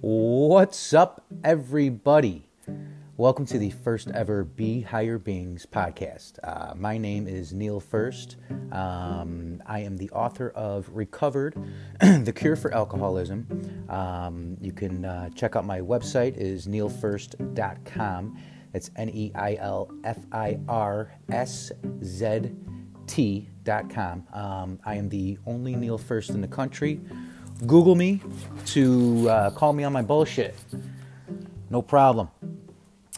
What's up, everybody? Welcome to the first ever Be Higher Beings podcast. Uh, my name is Neil Firszt. Um, I am the author of Recovered, The Cure for Alcoholism. Um, you can uh, check out my website is neilfirszt.com. It's N-E-I-L-F-I-R-S-Z-T.com. Um, I am the only Neil Firszt in the country. Google me to uh, call me on my bullshit. No problem.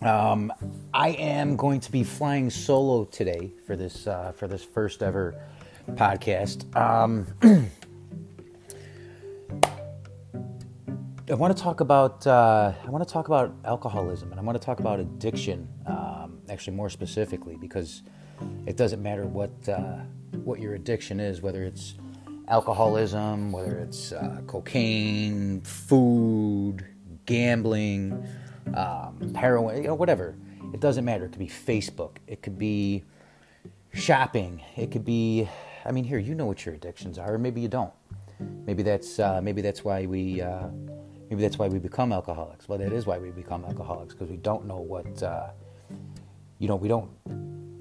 Um, I am going to be flying solo today for this uh, for this first ever podcast. Um, I want to talk about uh, I want to talk about alcoholism and I want to talk about addiction. Um, actually, more specifically, because it doesn't matter what uh, what your addiction is, whether it's alcoholism, whether it's uh, cocaine, food, gambling, um, heroin, you know, whatever. It doesn't matter. It could be Facebook. It could be shopping. It could be, I mean, here you know what your addictions are, or maybe you don't. Maybe that's uh, maybe that's why we uh, maybe that's why we become alcoholics. Well, that is why we become alcoholics because we don't know what uh, you know. We don't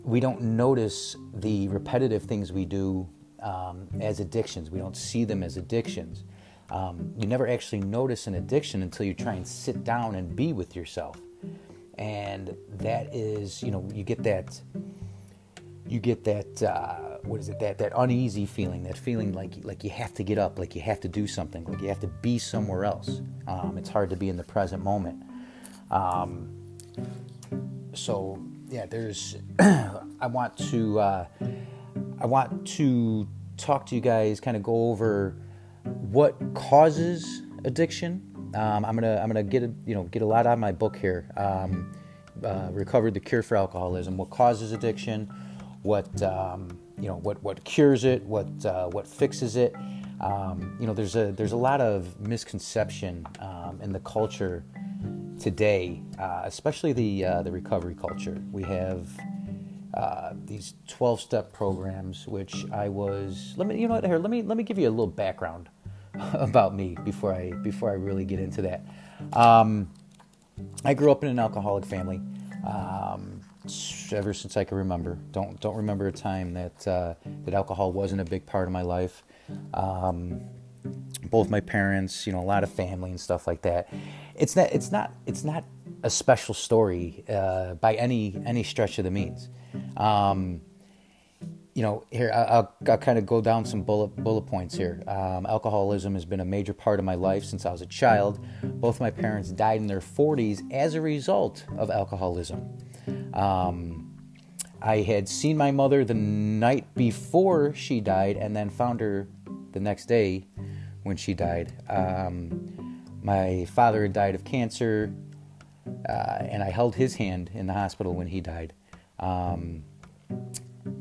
we don't notice the repetitive things we do um, as addictions. We don't see them as addictions. Um, you never actually notice an addiction until you try and sit down and be with yourself. And that is, you know, you get that, you get that, uh, what is it, that, that uneasy feeling, that feeling like, like you have to get up, like you have to do something, like you have to be somewhere else. Um, it's hard to be in the present moment. Um, so, yeah, there's, I want to, uh, I want to talk to you guys, kind of go over what causes addiction. Um, I'm gonna I'm gonna get a, you know get a lot out of my book here. Um, uh, recovered the cure for alcoholism. What causes addiction? What um, you know what what cures it? What uh, what fixes it? Um, you know there's a there's a lot of misconception um, in the culture today, uh, especially the uh, the recovery culture. We have uh, these 12 step programs which I was let me you know what here let me let me give you a little background about me before I before I really get into that. Um, I grew up in an alcoholic family. Um, ever since I can remember. Don't don't remember a time that uh, that alcohol wasn't a big part of my life. Um, both my parents you know a lot of family and stuff like that it's not it's not it's not a special story uh, by any any stretch of the means um, you know, here I'll, I'll, kind of go down some bullet bullet points here. Um, alcoholism has been a major part of my life since I was a child. Both my parents died in their 40s as a result of alcoholism. Um, I had seen my mother the night before she died, and then found her the next day when she died. Um, my father had died of cancer, uh, and I held his hand in the hospital when he died. Um,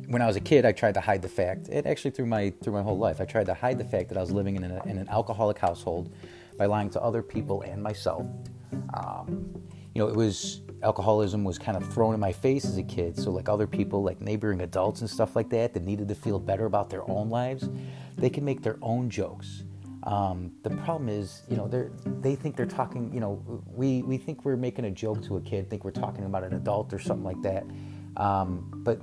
when I was a kid, I tried to hide the fact, and actually through my through my whole life, I tried to hide the fact that I was living in, in an alcoholic household by lying to other people and myself. Um, you know, it was alcoholism was kind of thrown in my face as a kid. So like other people, like neighboring adults and stuff like that, that needed to feel better about their own lives, they can make their own jokes. Um, the problem is, you know, they think they're talking. You know, we we think we're making a joke to a kid, think we're talking about an adult or something like that. Um, but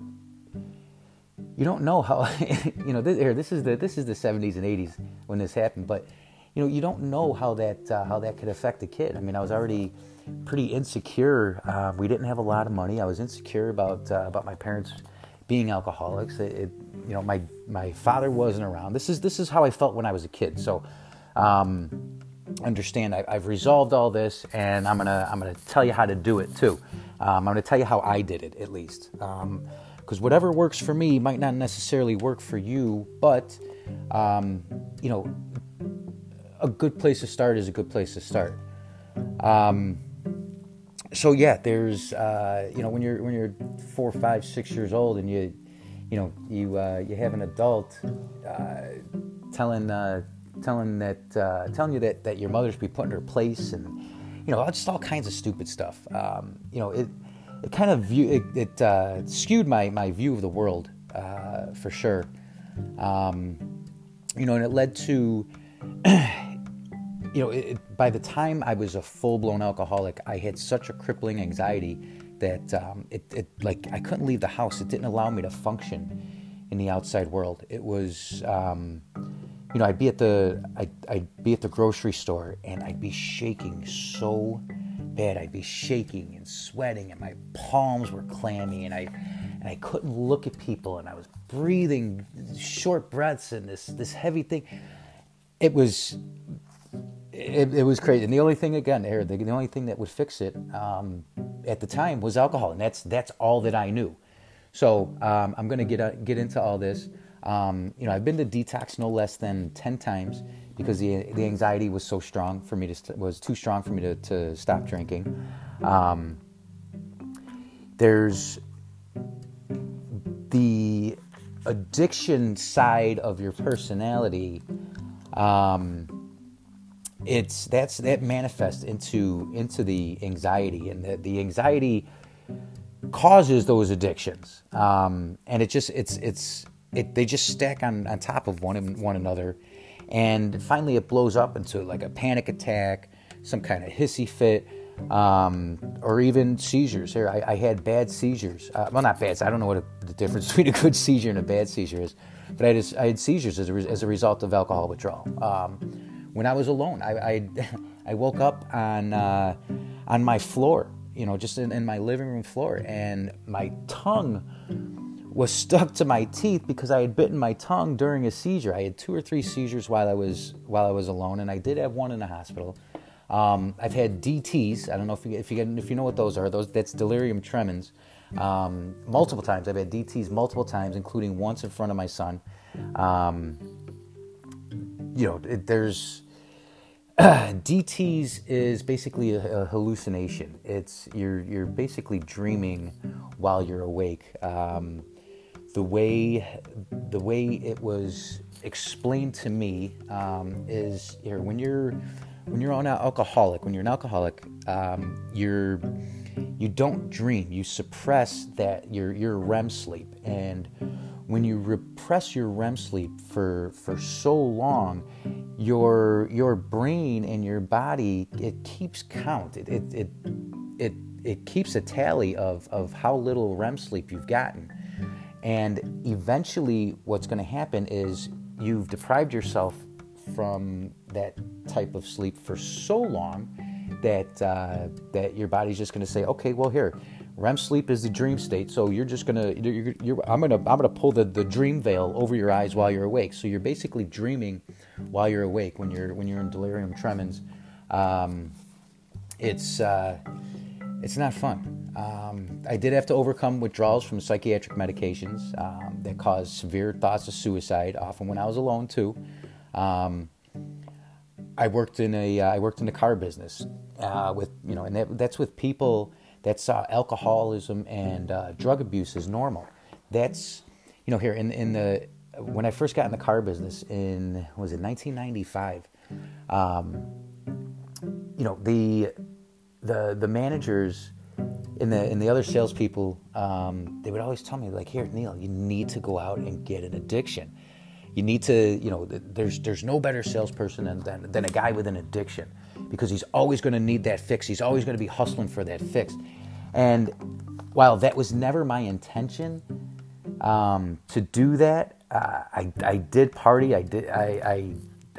you don't know how you know this, here, this is the this is the 70s and 80s when this happened but you know you don't know how that uh, how that could affect a kid. I mean i was already pretty insecure. Uh, we didn't have a lot of money. I was insecure about uh, about my parents being alcoholics it, it, you know my my father wasn't around this is this is how i felt when i was a kid so um, understand I, have resolved all this and i'm gonna i'm gonna tell you how to do it too um, I'm to tell you how I did it, at least. Because um, whatever works for me might not necessarily work for you, but, um, you know, a good place to start is a good place to start. Um, so yeah, there's uh, you know when you're when you're four, five, six years old and you you know you uh, you have an adult uh, telling uh, telling that uh, telling you that that your mother should be put in her place and you know, just all kinds of stupid stuff. Um, you know, it it kind of view it, it uh, skewed my my view of the world for sure. Um, you know, and it led to, you know, it, by the time I was a full blown alcoholic, I had such a crippling anxiety that um, it, it, like, I couldn't leave the house. It didn't allow me to function in the outside world. It was, um, you know, I'd be at the, I'd, I'd be at the grocery store and I'd be shaking so bad. I'd be shaking and sweating, and my palms were clammy, and I and I couldn't look at people, and I was breathing short breaths and this this heavy thing. It was it, it was crazy, and the only thing again, the, the only thing that would fix it um, at the time was alcohol, and that's that's all that I knew. So um, I'm going to get uh, get into all this. Um, you know, I've been to detox no less than ten times because the, the anxiety was so strong for me to st- was too strong for me to, to stop drinking. Um, there's the addiction side of your personality. Um, it's that's that manifests into into the anxiety, and the, the anxiety causes those addictions. Um, and it just it's it's it, they just stack on, on top of one one another and finally, it blows up into like a panic attack, some kind of hissy fit, um, or even seizures. Here, I, I had bad seizures. Uh, well, not bad. I don't know what a, the difference between a good seizure and a bad seizure is, but I, just, I had seizures as a, as a result of alcohol withdrawal. Um, when I was alone, I, I, I woke up on uh, on my floor, you know, just in, in my living room floor, and my tongue was stuck to my teeth because I had bitten my tongue during a seizure. I had two or three seizures while I was while I was alone, and I did have one in the hospital. Um, I've had DTS. I don't know if you if you if you know what those are. Those that's delirium tremens. Um, multiple times. I've had DTS multiple times, including once in front of my son. Um, you know, it, there's DTS is basically a, a, hallucination. It's you're you're basically dreaming while you're awake. Um, the way the way it was explained to me um, is when you're when you're on an alcoholic when you're an alcoholic um, you're you don't dream you suppress that your your REM sleep and when you repress your REM sleep for for so long your your brain and your body it keeps count. It it it it, it keeps a tally of of how little REM sleep you've gotten. And eventually, what's going to happen is you've deprived yourself from that type of sleep for so long that uh, that your body's just going to say, okay, well here, REM sleep is the dream state, so you're just gonna, you're, you're, I'm gonna, I'm gonna pull the, the dream veil over your eyes while you're awake. So you're basically dreaming while you're awake when you're when you're in delirium tremens. Um, it's uh, it's not fun. Um, I did have to overcome withdrawals from psychiatric medications um, that caused severe thoughts of suicide, often when I was alone too. Um, I worked in a uh, I worked in the car business uh, with you know, and that, that's with people that saw alcoholism and uh, drug abuse as normal. That's you know here in in the when I first got in the car business in was it 1995. Um, you know the the the managers and the and the other salespeople, um, they would always tell me like, "Here, Neil, you need to go out and get an addiction. You need to, you know, there's there's no better salesperson than than, than a guy with an addiction because he's always going to need that fix. He's always going to be hustling for that fix. And while that was never my intention um, to do that, uh, I I did party. I did I I,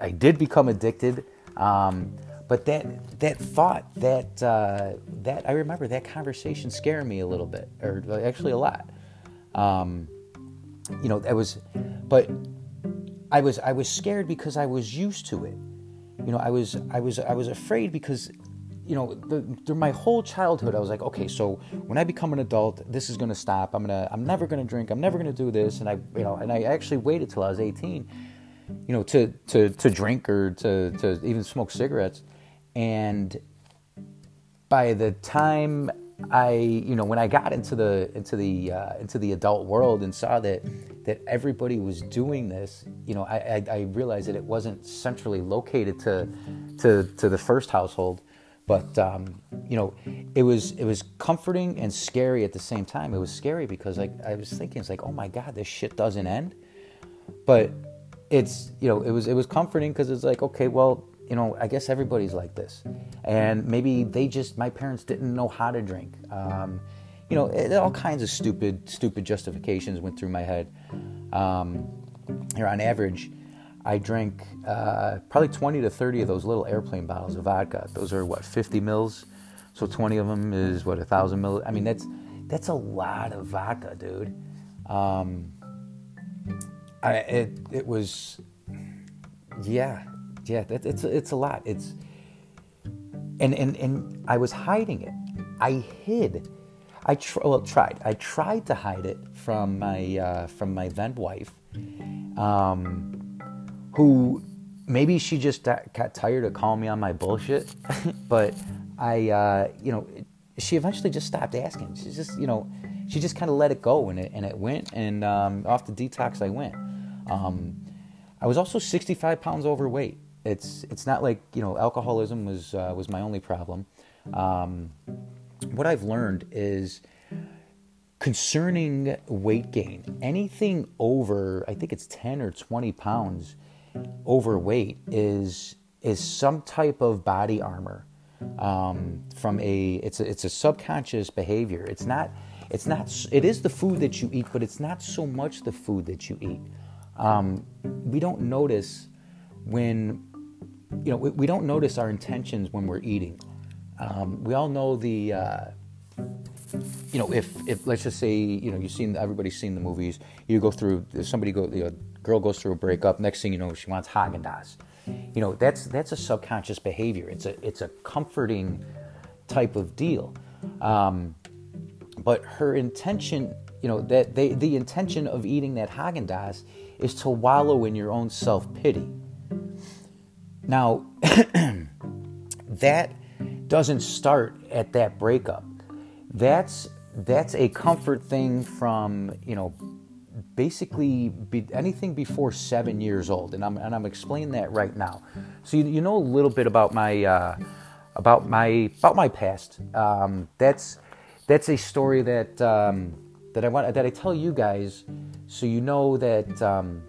I did become addicted. Um, but that that thought, that uh, that I remember that conversation scared me a little bit, or actually a lot. Um, you know, that was, but I was I was scared because I was used to it. You know, I was I was I was afraid because you know, the, through my whole childhood, I was like, okay, so when I become an adult, this is gonna stop. I'm gonna, I'm never gonna drink. I'm never gonna do this. And I, you know, and I actually waited till I was 18, you know, to to to drink or to to even smoke cigarettes. And by the time I, you know, when I got into the into the uh, into the adult world and saw that that everybody was doing this, you know, I, I, I realized that it wasn't centrally located to to to the Firszt household, But um, you know, it was it was comforting and scary at the same time. It was scary because like I was thinking, it's like, oh my god, this shit doesn't end. But it's you know, it was it was comforting because it's like, okay, well, you know, I guess everybody's like this, and maybe they just my parents didn't know how to drink. Um, you know, it, all kinds of stupid stupid justifications went through my head. Um, here, on average, I drink uh, probably 20 to 30 of those little airplane bottles of vodka. Those are what 50 mils, so 20 of them is what a thousand mil. I mean, that's that's a lot of vodka, dude. Um, I, it it was, yeah, yeah. That, it's it's a lot. It's and and and I was hiding it. I hid. I tr- well tried. I tried to hide it from my uh, from my then wife, um, who maybe she just got tired of calling me on my bullshit. but I, uh, you know, she eventually just stopped asking. She just, you know, she just kind of let it go, and it and it went. And um, off the detox, I went. Um, I was also 65 pounds overweight. It's it's not like you know alcoholism was uh, was my only problem. Um, what I've learned is concerning weight gain, anything over I think it's 10 or 20 pounds overweight is is some type of body armor um, from a it's a it's a subconscious behavior. It's not it's not it is the food that you eat, but it's not so much the food that you eat. Um, we don't notice when you know we, we, don't notice our intentions when we're eating. Um, we all know the uh, you know if if let's just say you know you've seen everybody's seen the movies. You go through somebody go the girl goes through a breakup. Next thing you know, she wants Haagen. You know that's that's a subconscious behavior. It's a it's a comforting type of deal. Um, but her intention, you know, that they, the intention of eating that Haagen is to wallow in your own self pity. Now, that doesn't start at that breakup. That's that's a comfort thing from you know basically be, anything before seven years old, and I'm and I'm explaining that right now. So you, you know a little bit about my uh, about my about my past. Um, that's that's a story that um, that I want that I tell you guys, so you know that um,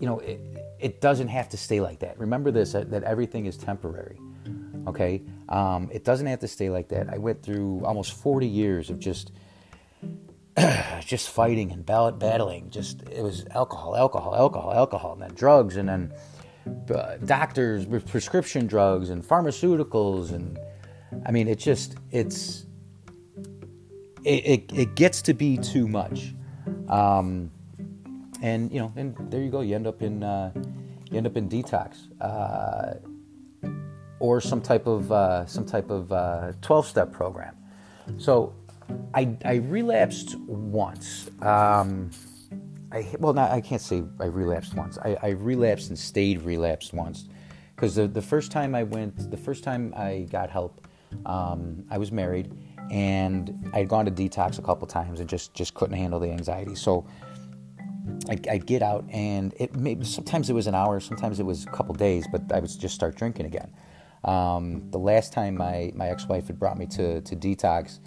you know it, it, doesn't have to stay like that. Remember this that, that everything is temporary. Okay, um, it doesn't have to stay like that. I went through almost 40 years of just just fighting and ballot battling. Just it was alcohol, alcohol, alcohol, alcohol, and then drugs, and then uh, doctors with prescription drugs and pharmaceuticals, and I mean, it just it's it, it, it gets to be too much. Um, and you know, and there you go. You end up in uh, you end up in detox uh, or some type of uh, some type of twelve step program. So I, I relapsed once. Um, I well, not I can't say I relapsed once. I, I relapsed and stayed relapsed once because the the first time I went, the first time I got help, um, I was married and I'd gone to detox a couple times and just just couldn't handle the anxiety. So I'd, I'd get out and it maybe sometimes it was an hour, sometimes it was a couple days, but I would just start drinking again. Um, the last time my, my ex-wife had brought me to, to detox,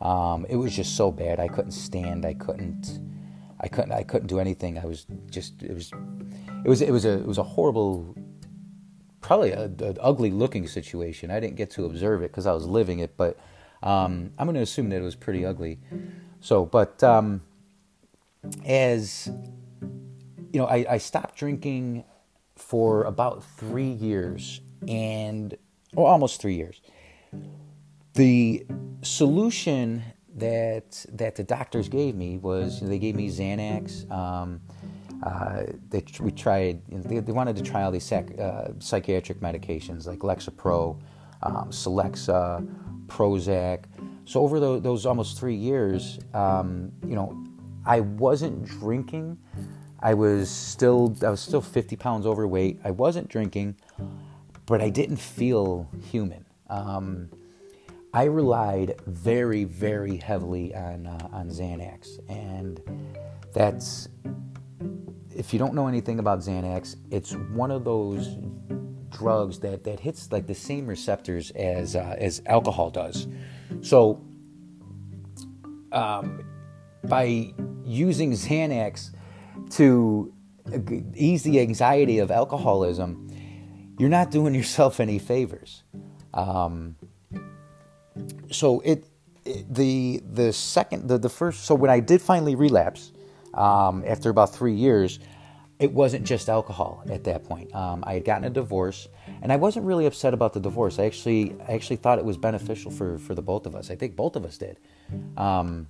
um, it was just so bad. I couldn't stand. I couldn't. I couldn't. I couldn't do anything. I was just. It was. It was. It was a. It was a horrible. Probably an ugly looking situation. I didn't get to observe it because I was living it, but um, I'm going to assume that it was pretty ugly. So, but um, as you know, I, I, stopped drinking for about three years, and or almost three years. The solution that that the doctors gave me was they gave me Xanax. Um, uh, they, we tried. You know, they, they, wanted to try all these psych, uh, psychiatric medications like Lexapro, um, Celexa, Prozac. So over the, those almost three years, um, you know, I wasn't drinking. I was still I was still 50 pounds overweight. I wasn't drinking, but I didn't feel human. Um, I relied very, very heavily on uh, on Xanax, and that's if you don't know anything about Xanax, it's one of those drugs that, that hits like the same receptors as uh, as alcohol does. So, um, by using Xanax to ease the anxiety of alcoholism, you're not doing yourself any favors. Um, so it, the the second the, the first so when I did finally relapse um, after about three years, it wasn't just alcohol at that point. Um, I had gotten a divorce, and I wasn't really upset about the divorce. I actually I actually thought it was beneficial for for the both of us. I think both of us did. Um,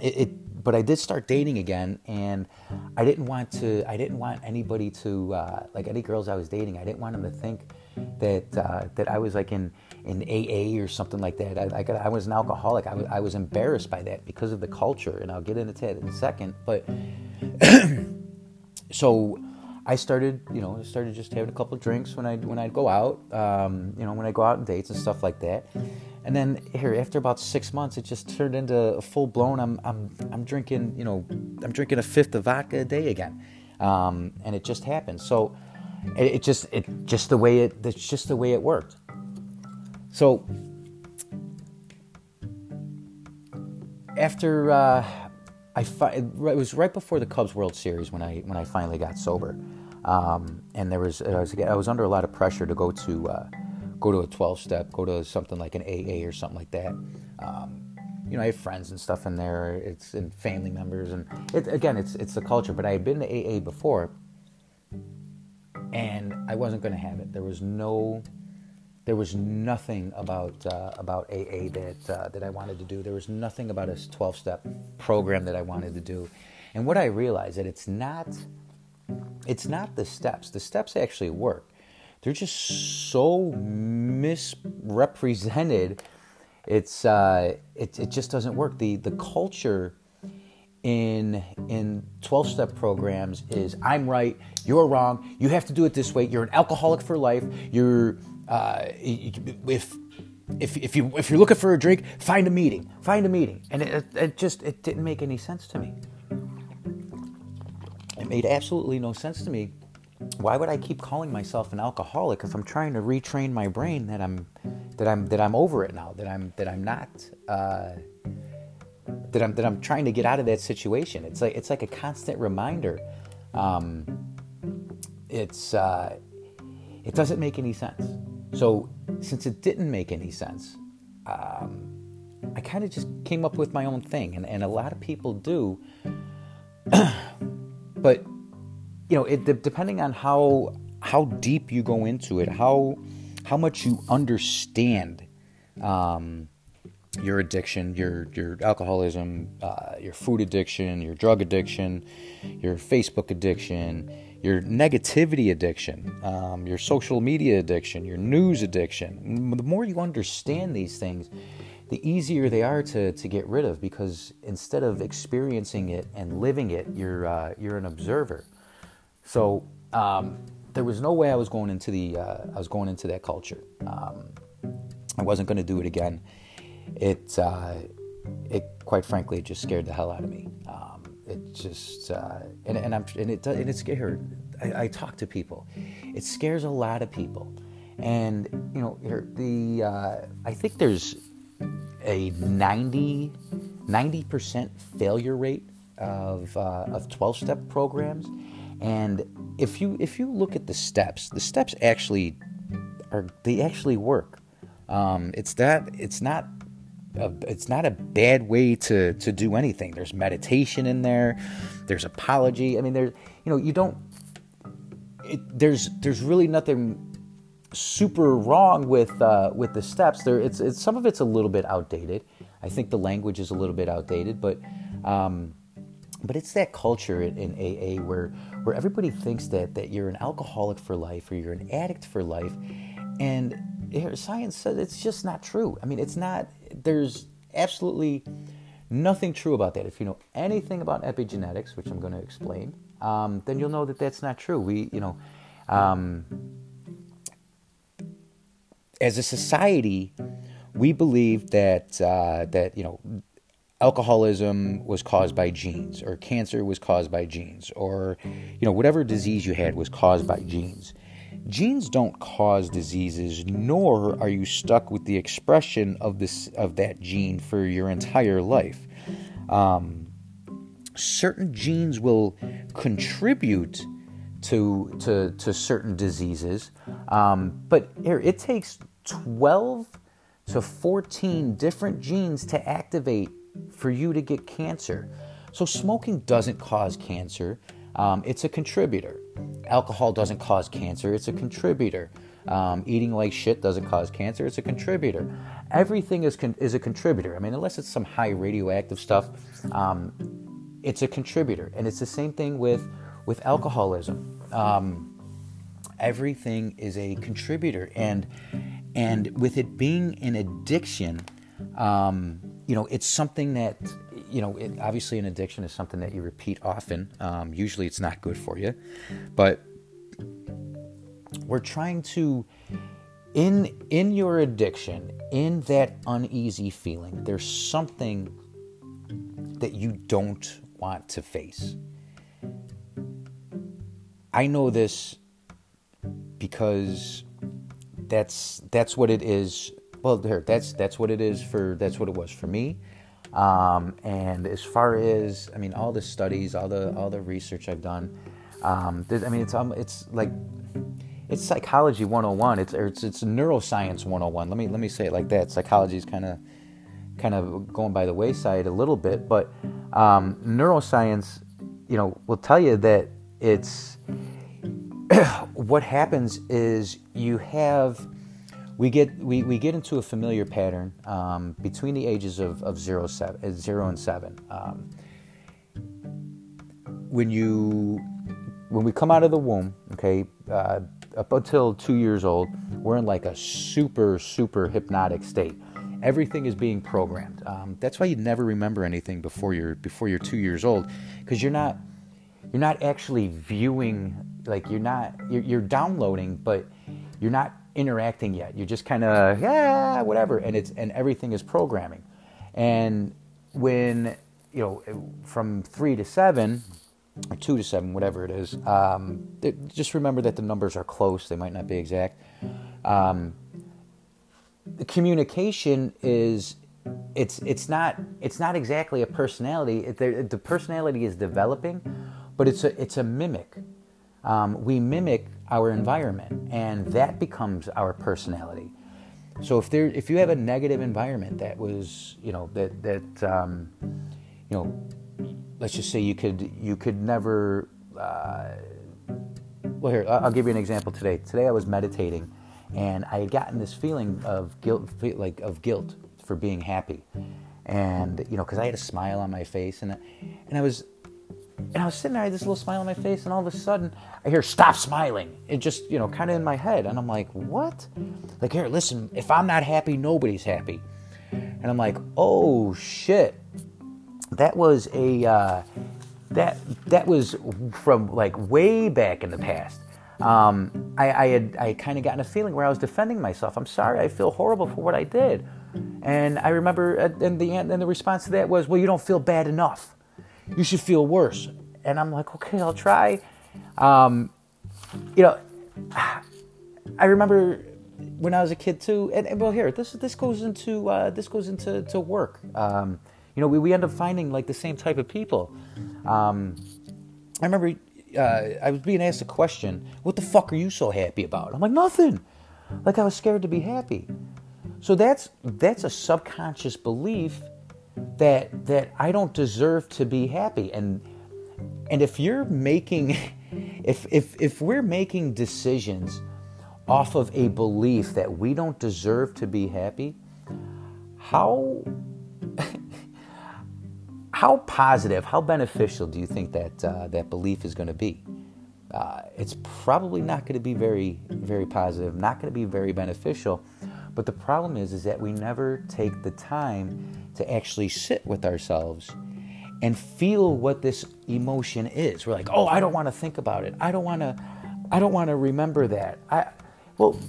it, it but I did start dating again, and I didn't want to. I didn't want anybody to uh, like any girls I was dating. I didn't want them to think that uh, that I was like in in AA or something like that. I, I, I was an alcoholic. I was, I was embarrassed by that because of the culture, and I'll get into that in a second. But so I started, you know, started just having a couple drinks when I when I'd go out, um, you know, when I go out on dates and stuff like that. And then here, after about six months, it just turned into a full blown. I'm I'm I'm drinking, you know, I'm drinking a fifth of vodka a day again, um, and it just happened. So it, it just it just the way it it's just the way it worked. So after uh, I fi- it was right before the Cubs World Series when I when I finally got sober, um, and there was I was I was under a lot of pressure to go to. Uh, go to a 12 step, go to something like an AA or something like that. Um, you know, I have friends and stuff in there. It's and family members, and it, again, it's it's the culture. But I had been to AA before, and I wasn't going to have it. There was no, there was nothing about uh, about AA that uh, that I wanted to do. There was nothing about a 12 step program that I wanted to do. And what I realized that it's not, it's not the steps. The steps actually work they're just so misrepresented. It's uh, it, it just doesn't work. The the culture in in 12 step programs is I'm right, you're wrong, you have to do it this way, you're an alcoholic for life, you're uh, if if, if you if you're looking for a drink, find a meeting, find a meeting, and it, it just it didn't make any sense to me. It made absolutely no sense to me why would I keep calling myself an alcoholic if I'm trying to retrain my brain that I'm that I'm that I'm over it now that I'm that I'm not uh, that I'm that I'm trying to get out of that situation. It's like it's like a constant reminder. Um, it's uh, it doesn't make any sense. So since it didn't make any sense, um, I kind of just came up with my own thing, and, and a lot of people do. but you know, it, depending on how how deep you go into it, how how much you understand um, your addiction, your your alcoholism, uh, your food addiction, your drug addiction, your Facebook addiction, your negativity addiction, um, your social media addiction, your news addiction. The more you understand these things, the easier they are to, to get rid of because instead of experiencing it and living it, you're uh, you're an observer. So um, there was no way I was going into the uh, I was going into that culture. Um, I wasn't going to do it again. It uh, it quite frankly it just scared the hell out of me. Um, it just uh, and, and I'm and it and it scared. I, I, talk to people. It scares a lot of people, and you know the uh, I think there's a 90 percent failure rate of uh, of 12 step programs and if you if you look at the steps, the steps actually are they actually work. Um, it's that it's not a, it's not a bad way to to do anything. There's meditation in there. There's apology. I mean, there's you know you don't. It, there's there's really nothing super wrong with uh, with the steps. There, it's, it's some of it's a little bit outdated. I think the language is a little bit outdated, but um, but it's that culture in, in AA where where everybody thinks that that you're an alcoholic for life or you're an addict for life, and science says it's just not true. I mean, it's not. There's absolutely nothing true about that. If you know anything about epigenetics, which I'm going to explain, um, then you'll know that that's not true. We, you know, um, as a society, we believe that uh, that you know alcoholism was caused by genes or cancer was caused by genes or you know whatever disease you had was caused by genes genes don't cause diseases, nor are you stuck with the expression of this of that gene for your entire life. Um, certain genes will contribute to to to certain diseases, um, but here it takes twelve to fourteen different genes to activate for you to get cancer. So smoking doesn't cause cancer. Um, it's a contributor. Alcohol doesn't cause cancer, it's a contributor. Um, eating like shit doesn't cause cancer, it's a contributor. Everything is, con- is a contributor. I mean, unless it's some high radioactive stuff, um, it's a contributor. And it's the same thing with, with alcoholism. Um, everything is a contributor. And, and with it being an addiction, um, you know, it's something that you know, it, obviously, an addiction is something that you repeat often. Um, usually, it's not good for you, but we're trying to in in your addiction, in that uneasy feeling. There's something that you don't want to face. I know this because that's that's what it is. Well, there, that's that's what it is for. That's what it was for me. Um, and as far as I mean, all the studies, all the all the research I've done, um, I mean, it's um, it's like it's psychology 101. It's it's it's neuroscience 101. Let me let me say it like that. Psychology is kind of kind of going by the wayside a little bit, but um, neuroscience, you know, will tell you that it's what happens is you have we get we, we get into a familiar pattern um, between the ages of, of zero, seven, uh, and seven. Um, when you when we come out of the womb, okay, uh, up until two years old, we're in like a super super hypnotic state. Everything is being programmed. Um, that's why you never remember anything before you're before you're two years old, because you're not you're not actually viewing like you're not you're, you're downloading, but you're not interacting yet. You're just kind of yeah, whatever, and it's and everything is programming. And when you know from three to seven, or two to seven, whatever it is, um, it, just remember that the numbers are close. They might not be exact. Um, the communication is it's it's not it's not exactly a personality. It, the personality is developing, but it's a it's a mimic. Um, we mimic our environment, and that becomes our personality. So if there, if you have a negative environment that was, you know, that that, um, you know, let's just say you could you could never. Uh, well, here I'll give you an example today. Today I was meditating, and I had gotten this feeling of guilt, like of guilt for being happy, and you know, because I had a smile on my face, and and I was and I was sitting there, I had this little smile on my face, and all of a sudden, I hear, stop smiling. It just, you know, kind of in my head. And I'm like, what? Like, here, listen, if I'm not happy, nobody's happy. And I'm like, oh, shit. That was a, uh, that, that was from like way back in the past. Um, I, I had, I kind of gotten a feeling where I was defending myself. I'm sorry, I feel horrible for what I did. And I remember, and the, and the response to that was, well, you don't feel bad enough you should feel worse. And I'm like, okay, I'll try. Um, you know, I remember when I was a kid too. And, and well, here this this goes into uh, this goes into to work. Um, you know, we, we end up finding like the same type of people. Um, I remember uh, I was being asked a question, "What the fuck are you so happy about?" I'm like, "Nothing." Like I was scared to be happy. So that's that's a subconscious belief that that I don't deserve to be happy. And and if you're making if if if we're making decisions off of a belief that we don't deserve to be happy how how positive how beneficial do you think that uh, that belief is going to be? Uh, it's probably not going to be very very positive not going to be very beneficial but the problem is, is that we never take the time to actually sit with ourselves and feel what this emotion is. We're like, oh, I don't want to think about it. I don't want to. I don't want to remember that. I, well,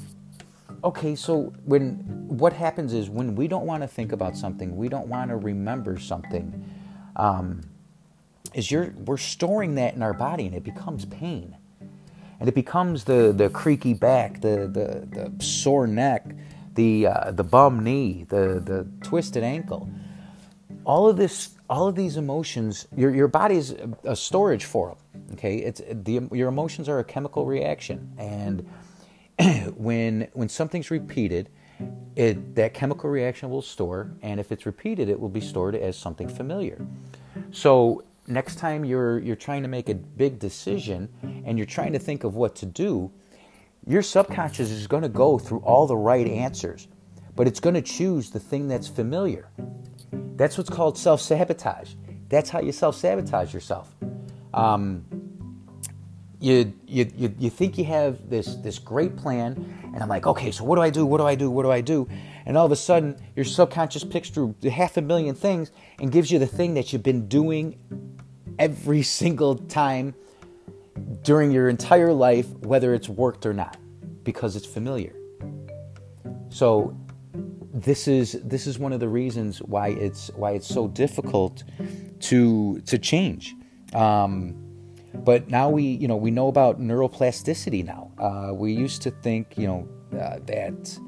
okay. So when what happens is when we don't want to think about something, we don't want to remember something. Um, is you're we're storing that in our body and it becomes pain. and it becomes the the creaky back, the the, the sore neck, the uh, the bum knee, the the twisted ankle. All of this, all of these emotions, your your body is a storage for them. Okay, it's the your emotions are a chemical reaction, and when when something's repeated, it that chemical reaction will store, and if it's repeated, it will be stored as something familiar. So next time you're you're trying to make a big decision and you're trying to think of what to do, your subconscious is going to go through all the right answers, but it's going to choose the thing that's familiar. That's what's called self sabotage. That's how you self sabotage yourself. Um, you, you, you, you think you have this, this great plan, and I'm like, okay, so what do I do? What do I do? What do I do? And all of a sudden, your subconscious picks through half a million things and gives you the thing that you've been doing every single time during your entire life, whether it's worked or not, because it's familiar. So this is this is one of the reasons why it's why it's so difficult to to change. Um, but now we you know we know about neuroplasticity now. Uh, we used to think you know uh, that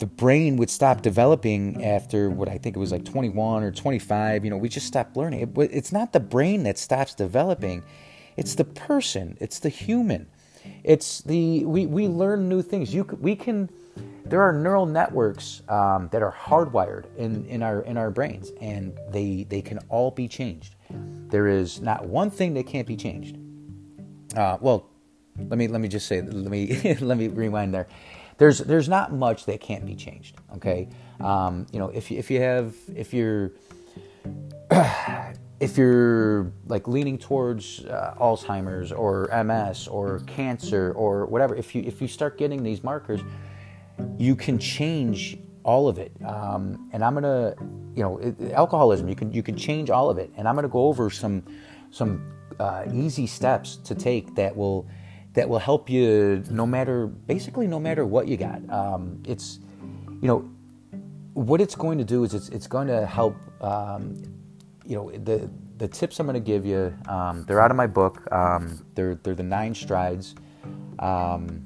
the brain would stop developing after what I think it was like 21 or 25. You know, we just stopped learning. It, it's not the brain that stops developing, it's the person, it's the human. It's the we, we learn new things. You we can there are neural networks um, that are hardwired in, in our in our brains, and they they can all be changed. There is not one thing that can't be changed. Uh, well, let me let me just say let me let me rewind there there's there's not much that can't be changed. Okay, um, you know if if you have if you're if you're like leaning towards uh, Alzheimer's or MS or cancer or whatever, if you if you start getting these markers, you can change all of it. Um, and I'm gonna, you know, it, alcoholism. You can you can change all of it. And I'm gonna go over some some uh, easy steps to take that will that will help you no matter basically no matter what you got. Um, it's you know what it's going to do is it's it's going to help. Um, you know the the tips I'm going to give you. Um, they're out of my book. Um, they're they're the nine strides. Um,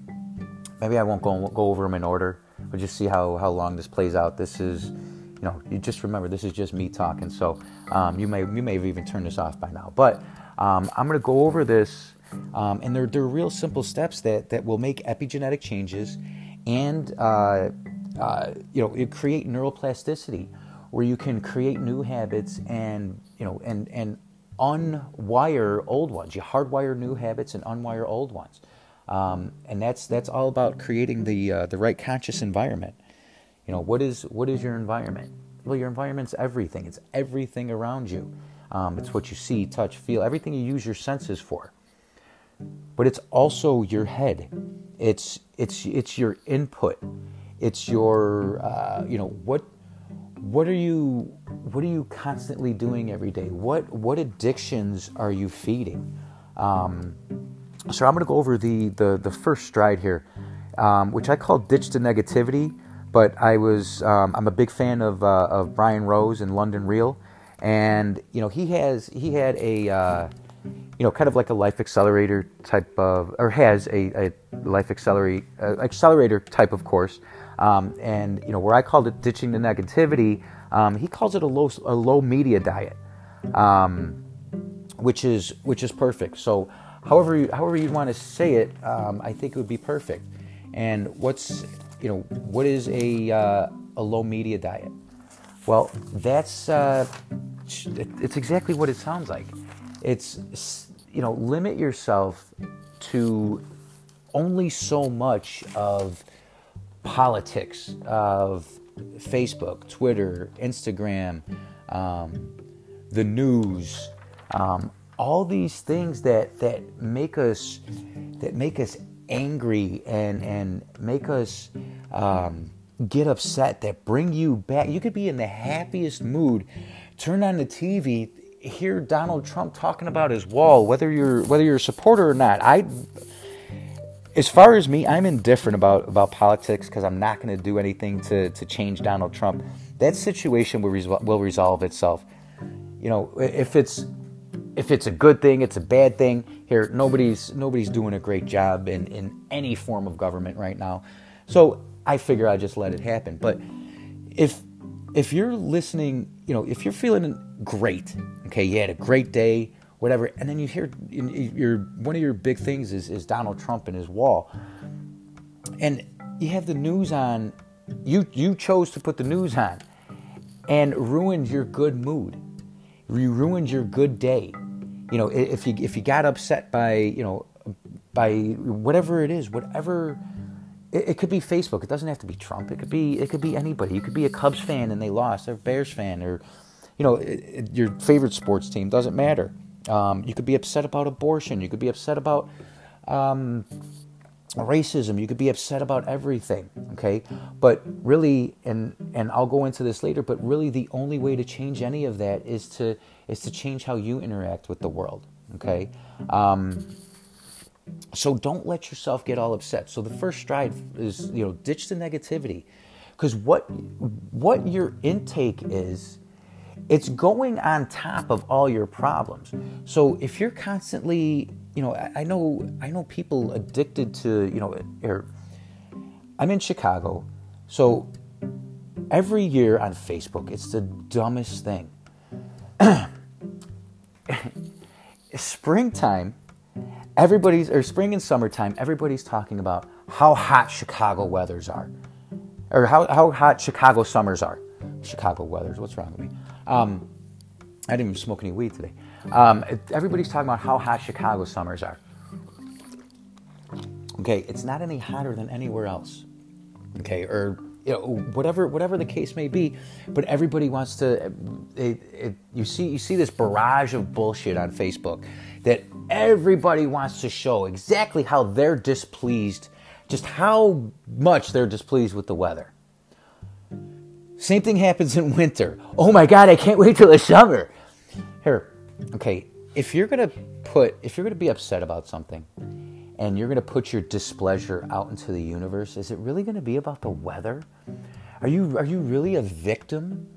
maybe I won't go go over them in order. We'll just see how how long this plays out. This is you know you just remember this is just me talking. So um, you may you may have even turned this off by now. But I'm going to go over this um, and they're, they're real simple steps that, that will make epigenetic changes and uh, uh, you know create neuroplasticity where you can create new habits and you know and and unwire old ones. You hardwire new habits and unwire old ones, um, and that's that's all about creating the uh, the right conscious environment. You know what is what is your environment? Well, your environment's everything. It's everything around you. Um, it's what you see, touch, feel, everything you use your senses for but it's also your head. It's it's it's your input. It's your uh, you know what what are you what are you constantly doing every day? What what addictions are you feeding? Um, so I'm going to go over the, the the first stride here, um, which I call ditch the negativity. But I was um, I'm a big fan of uh, of Brian Rose and London Real, and you know he has he had a uh, you know, kind of like a life accelerator type of, or has a, a life accelerate, uh, accelerator type of course. Um, and you know, where I called it ditching the negativity, um, he calls it a low, a low media diet, um, which is which is perfect. So, however you, however you want to say it, um, I think it would be perfect. And what's you know, what is a uh, a low media diet? Well, that's uh, it's exactly what it sounds like. It's, you know, limit yourself to only so much of politics, of Facebook, Twitter, Instagram, um, the news, um, all these things that, that make us that make us angry and and make us um, get upset that bring you back. You could be in the happiest mood, turn on the TV, hear Donald Trump talking about his wall, whether you're whether you're a supporter or not. I, as far as me, I'm indifferent about about politics because I'm not going to do anything to to change Donald Trump. That situation will resol- will resolve itself. You know, if it's if it's a good thing, it's a bad thing. Here, nobody's nobody's doing a great job in in any form of government right now. So I figure I just let it happen. But if if you're listening, you know, if you're feeling great, okay, you had a great day, whatever, and then you hear your one of your big things is is Donald Trump and his wall, and you have the news on, you you chose to put the news on, and ruined your good mood, you ruined your good day. You know, if you if you got upset by you know by whatever it is, whatever it, could be Facebook. It doesn't have to be Trump. It could be it could be anybody. You could be a Cubs fan and they lost, or a Bears fan, or you know your favorite sports team. Doesn't matter. Um, you could be upset about abortion. You could be upset about um, racism. You could be upset about everything. Okay, but really, and and I'll go into this later. But really, the only way to change any of that is to is to change how you interact with the world. Okay. Um, so don't let yourself get all upset. So the first stride is, you know, ditch the negativity. Because what what your intake is, it's going on top of all your problems. So if you're constantly, you know, I, I know I know people addicted to, you know, er, I'm in Chicago, so every year on Facebook, it's the dumbest thing. Springtime everybody's or spring and summertime everybody's talking about how hot chicago weathers are or how, how hot chicago summers are chicago weathers what's wrong with me? Um, i didn't even smoke any weed today. Um, everybody's talking about how hot chicago summers are. Okay it's not any hotter than anywhere else okay or you know, whatever whatever the case may be but everybody wants to it, it, you see you see this barrage of bullshit on facebook that everybody wants to show exactly how they're displeased, just how much they're displeased with the weather. Same thing happens in winter. Oh my God, I can't wait till the summer. Here, okay, if you're gonna put, if you're gonna be upset about something and you're gonna put your displeasure out into the universe, is it really gonna be about the weather? Are you, are you really a victim?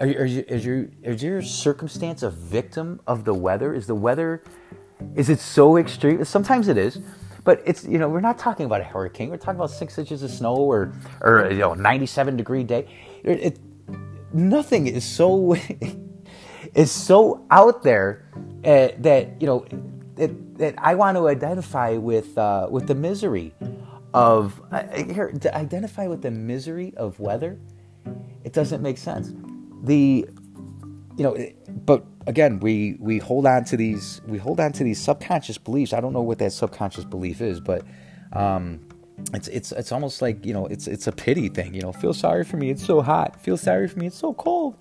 Are you, are you, is, your, is your circumstance a victim of the weather? Is the weather is it so extreme? Sometimes it is, but it's you know we're not talking about a hurricane. We're talking about six inches of snow or or you know 97 degree day. It, nothing is so is so out there uh, that you know that, that I want to identify with uh, with the misery of uh, here to identify with the misery of weather. It doesn't make sense. The you know, but again, we we hold on to these we hold on to these subconscious beliefs. I don't know what that subconscious belief is, but um, it's it's it's almost like you know it's it's a pity thing. You know, feel sorry for me. It's so hot. Feel sorry for me. It's so cold.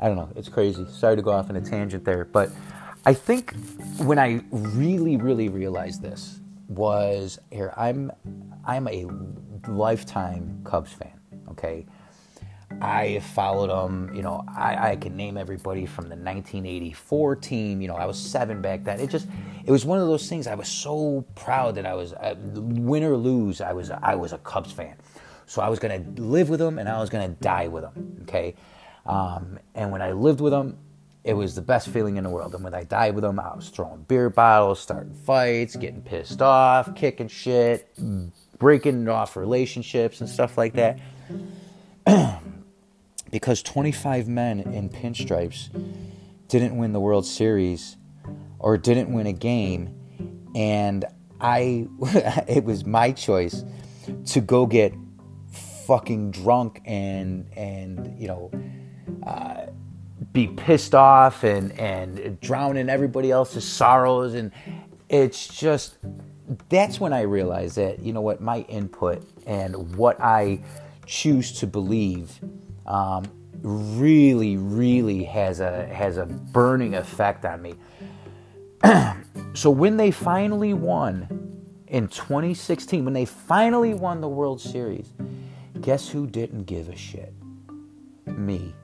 I don't know. It's crazy. Sorry to go off on a tangent there, but I think when I really really realized this was here. I'm I'm a lifetime Cubs fan. Okay I followed them. You know, I, I can name everybody from the 1984 team. You know, I was seven back then. It just, it was one of those things. I was so proud that I was, uh, win or lose, I was, I was a Cubs fan. So I was gonna live with them and I was gonna die with them. Okay, um, and when I lived with them, it was the best feeling in the world. And when I died with them, I was throwing beer bottles, starting fights, getting pissed off, kicking shit, breaking off relationships and stuff like that. because 25 men in pinstripes didn't win the World Series or didn't win a game, and I, it was my choice to go get fucking drunk and and you know uh, be pissed off and and drown in everybody else's sorrows. And it's just that's when I realized that you know what my input and what I choose to believe um, really, really has a has a burning effect on me. so when they finally won in 2016, when they finally won the World Series, guess who didn't give a shit? Me.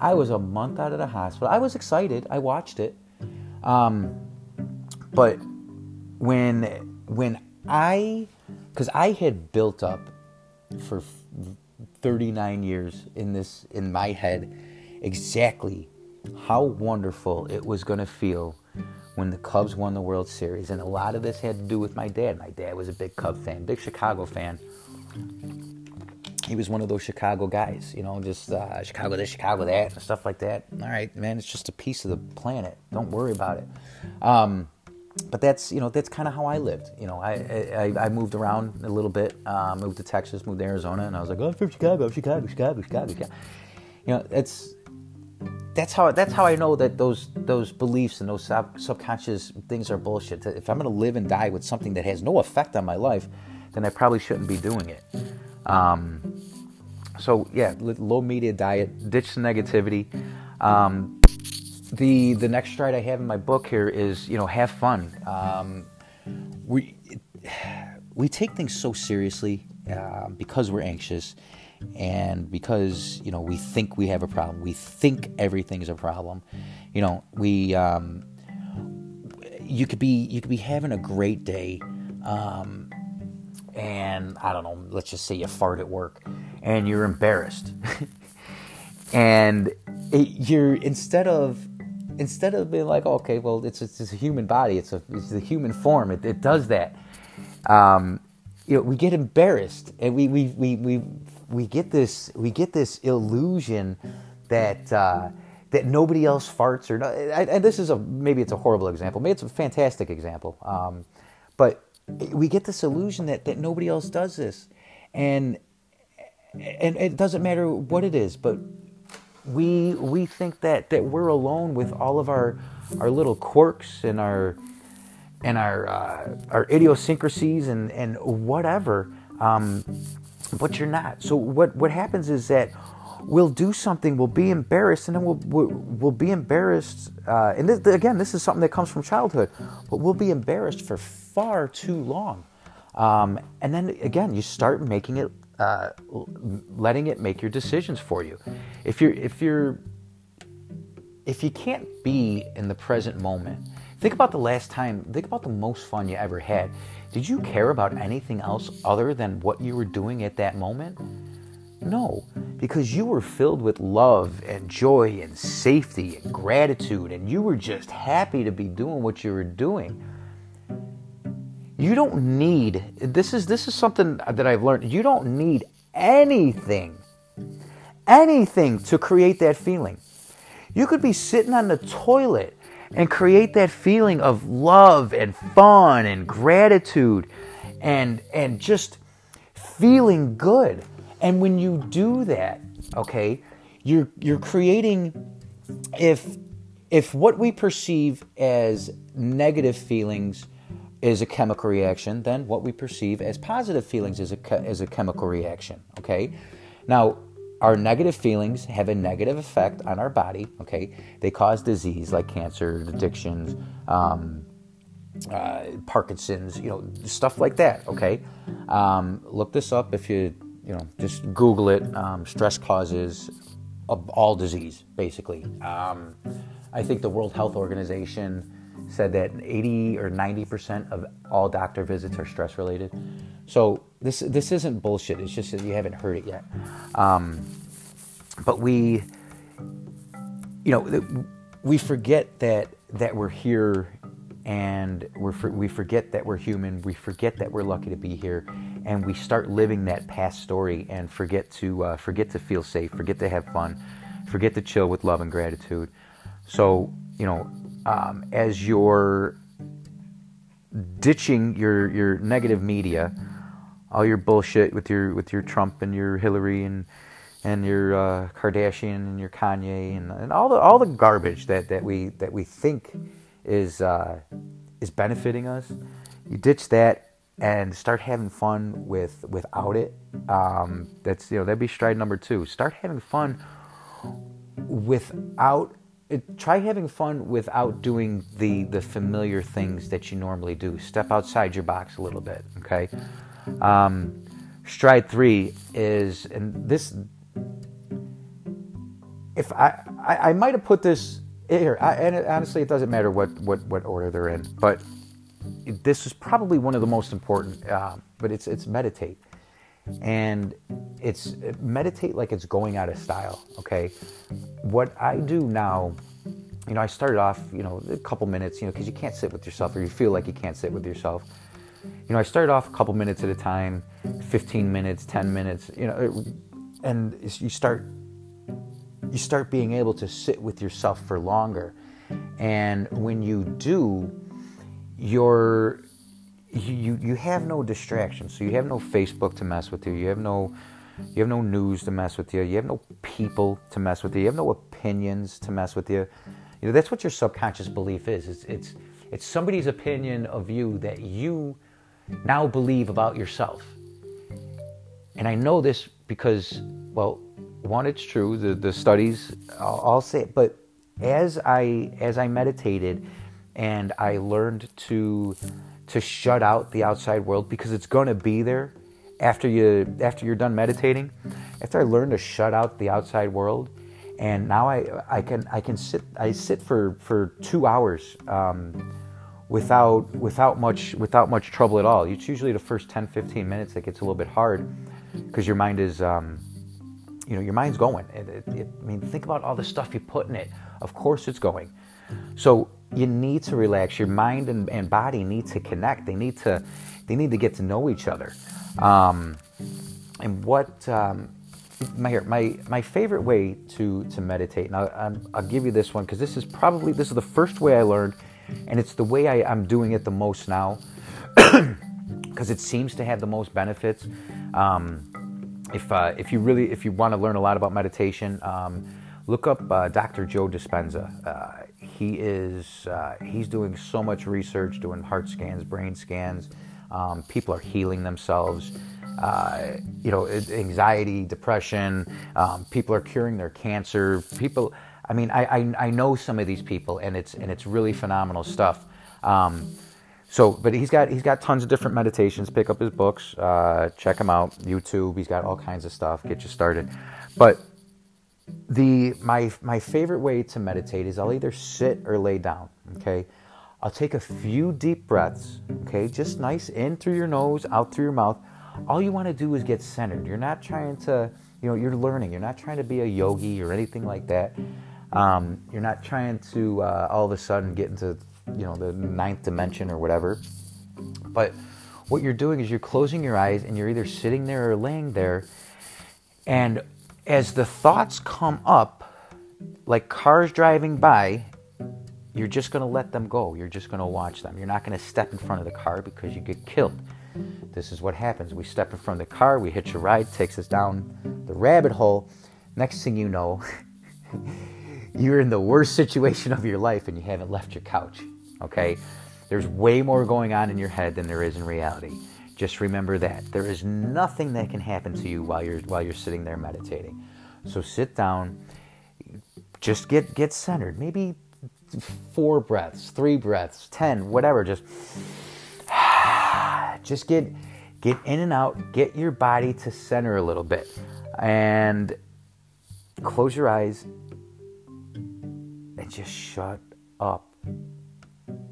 I was a month out of the hospital. I was excited. I watched it. Um, but when when I because I had built up for 39 years in this in my head exactly how wonderful it was going to feel when the Cubs won the World Series. And a lot of this had to do with my dad. My dad was a big Cub fan, big Chicago fan. He was one of those Chicago guys, you know, just uh, Chicago this, Chicago that, and stuff like that. All right, man, it's just a piece of the planet. Don't worry about it. Um, but that's you know that's kind of how I lived. You know, I, I, I moved around a little bit. Uh, moved to Texas, moved to Arizona, and I was like, oh, I'm from Chicago, I'm Chicago, Chicago, Chicago, Chicago. You know, it's that's how that's how I know that those those beliefs and those sub, subconscious things are bullshit. If I'm to live and die with something that has no effect on my life, then I probably shouldn't be doing it. Um, so yeah, low media diet, ditch the negativity. Um, the the next stride I have in my book here is you know have fun. Um, we we take things so seriously uh, because we're anxious and because you know we think we have a problem. We think everything is a problem. You know we um, you could be you could be having a great day. Um, and I don't know, let's just say you fart at work and you're embarrassed. and it, you're instead of instead of being like, okay, well, it's, it's, it's a human body, it's a, it's a human form, it, it does that. Um, you know, we get embarrassed and we, we, we, we, we get this, we get this illusion that, uh, that nobody else farts or, and this is a, maybe it's a horrible example, maybe it's a fantastic example. Um, but we get this illusion that, that nobody else does this. And, and it doesn't matter what it is, but we we think that that we're alone with all of our our little quirks and our and our uh, our idiosyncrasies and and whatever um, but you're not. So what what happens is that we'll do something we'll be embarrassed and then we'll we'll, we'll be embarrassed uh, and this, again this is something that comes from childhood but we'll be embarrassed for far too long. Um, and then again you start making it uh, letting it make your decisions for you. If you're if you're if you can't be in the present moment, think about the last time. Think about the most fun you ever had. Did you care about anything else other than what you were doing at that moment? No, because you were filled with love and joy and safety and gratitude, and you were just happy to be doing what you were doing. You don't need this is this is something that I've learned. You don't need anything anything to create that feeling. You could be sitting on the toilet and create that feeling of love and fun and gratitude and and just feeling good. And when you do that, okay, you're you're creating if if what we perceive as negative feelings is a chemical reaction, then what we perceive as positive feelings is a, is a chemical reaction. Okay? Now, our negative feelings have a negative effect on our body. Okay? They cause disease like cancer, addictions, um, uh, Parkinson's, you know, stuff like that. Okay? Um, look this up if you, you know, just Google it. Um, stress causes all disease, basically. Um, I think the World Health Organization said that 80 or 90% of all doctor visits are stress related. So this this isn't bullshit. It's just that you haven't heard it yet. Um, but we, you know, we forget that that we're here, and we're we forget that we're human. We forget that we're lucky to be here, and we start living that past story and forget to uh, forget to feel safe, forget to have fun, forget to chill with love and gratitude. So you know, um, as you're ditching your your negative media, all your bullshit with your with your Trump and your Hillary and and your uh, Kardashian and your Kanye and, and all the all the garbage that, that we that we think is uh, is benefiting us. You ditch that and start having fun with without it. Um, that's you know that'd be stride number two. Start having fun without it, try having fun without doing the the familiar things that you normally do. Step outside your box a little bit. Okay. Um, stride three is, and this, if I I, I might have put this here, I, and it, honestly, it doesn't matter what what what order they're in, but this is probably one of the most important. Uh, but it's it's meditate and it's meditate like it's going out of style okay what i do now you know, I started off, you know, a couple minutes, you know, because you can't sit with yourself or you feel like you can't sit with yourself. You know, I started off a couple minutes at a time, 15 minutes, 10 minutes, you know, and you start you start being able to sit with yourself for longer. And when you do, you're you you have no distractions. So you have no Facebook to mess with you. You have no you have no news to mess with you. You have no people to mess with you. You have no opinions to mess with you. You know that's what your subconscious belief is. It's it's it's somebody's opinion of you that you now believe about yourself. And I know this because, well, one, it's true. The the studies, I'll, I'll say it. But as I as I meditated, and I learned to to shut out the outside world because it's going to be there after you after you're done meditating. After I learned to shut out the outside world, and now I I can I can sit I sit for for two hours. Um, without without much without much trouble at all. It's usually the first 10 15 minutes that gets a little bit hard because your mind is um, you know your mind's going. It, it, it, I mean, think about all the stuff you put in it. Of course, it's going. So you need to relax. Your mind and, and body need to connect. They need to they need to get to know each other. Um, and what um, my my my favorite way to to meditate. And I'll, I'll give you this one because this is probably this is the first way I learned, and it's the way I, I'm doing it the most now because it seems to have the most benefits. Um, if uh, if you really if you want to learn a lot about meditation, um, look up uh, Dr. Joe Dispenza. Uh, he is uh, he's doing so much research, doing heart scans, brain scans. Um, people are healing themselves. Uh, you know, anxiety, depression. Um, people are curing their cancer. People. I mean, I, I, I know some of these people, and it's and it's really phenomenal stuff. Um, so, but he's got he's got tons of different meditations. Pick up his books, uh, check him out. YouTube. He's got all kinds of stuff. Get you started. But the my my favorite way to meditate is I'll either sit or lay down. Okay, I'll take a few deep breaths. Okay, just nice in through your nose, out through your mouth. All you want to do is get centered. You're not trying to, you know, you're learning. You're not trying to be a yogi or anything like that. Um, you're not trying to uh, all of a sudden get into, you know, the ninth dimension or whatever. But what you're doing is you're closing your eyes and you're either sitting there or laying there, and as the thoughts come up, like cars driving by, you're just going to let them go. You're just going to watch them. You're not going to step in front of the car because you get killed. This is what happens. We step in front of the car, we hitch a ride, takes us down the rabbit hole. Next thing you know, you're in the worst situation of your life and you haven't left your couch. Okay? There's way more going on in your head than there is in reality. Just remember that there is nothing that can happen to you while you're while you're sitting there meditating. So sit down, just get get centered. Maybe four breaths, three breaths, ten, whatever. Just just get get in and out. Get your body to center a little bit, and close your eyes and just shut up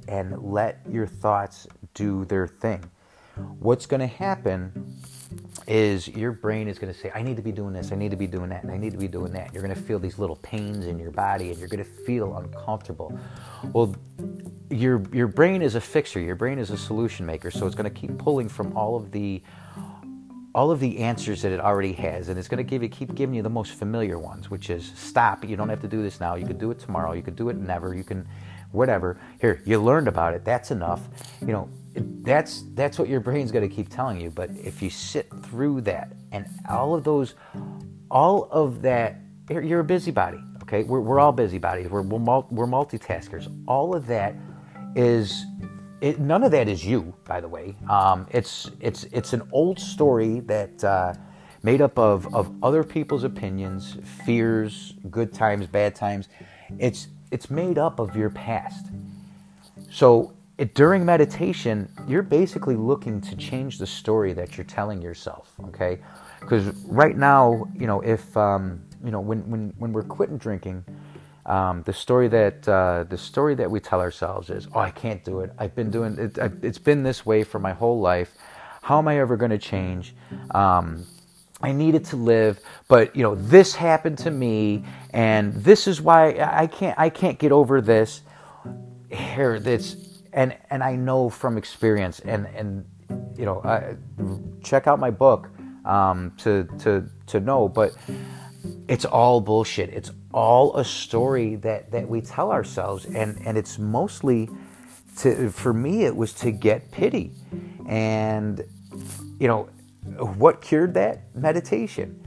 and let your thoughts do their thing what's going to happen is your brain is going to say, I need to be doing this, I need to be doing that, and I need to be doing that. You're going to feel these little pains in your body and you're going to feel uncomfortable. Well, your, your brain is a fixer, your brain is a solution maker, so it's going to keep pulling from all of the all of the answers that it already has, and it's going to give you keep giving you the most familiar ones, which is stop. You don't have to do this now. You could do it tomorrow. You could do it never. You can, whatever. Here, you learned about it. That's enough. You know, that's that's what your brain's going to keep telling you but if you sit through that and all of those all of that you're a busybody okay? We're, we're all busybodies. We're, we're, we're multitaskers. All of that is it, none of that is you by the way. Um, it's it's it's an old story that uh, made up of of other people's opinions fears good times bad times. It's it's made up of your past. So it, during meditation, you're basically looking to change the story that you're telling yourself, okay? Because right now, you know, if, um, you know, when, when, when we're quitting drinking, um, the story that uh, the story that we tell ourselves is, "Oh, I can't do it. I've been doing it. It's been this way for my whole life. How am I ever going to change?" Um, I needed to live, but you know this happened to me, and this is why I can't I can't get over this. Here, that's and and I know from experience, and and you know, I, check out my book um, to to to know, but it's all bullshit. It's all a story that that we tell ourselves, and and it's mostly to for me it was to get pity, and you know what cured that? Meditation.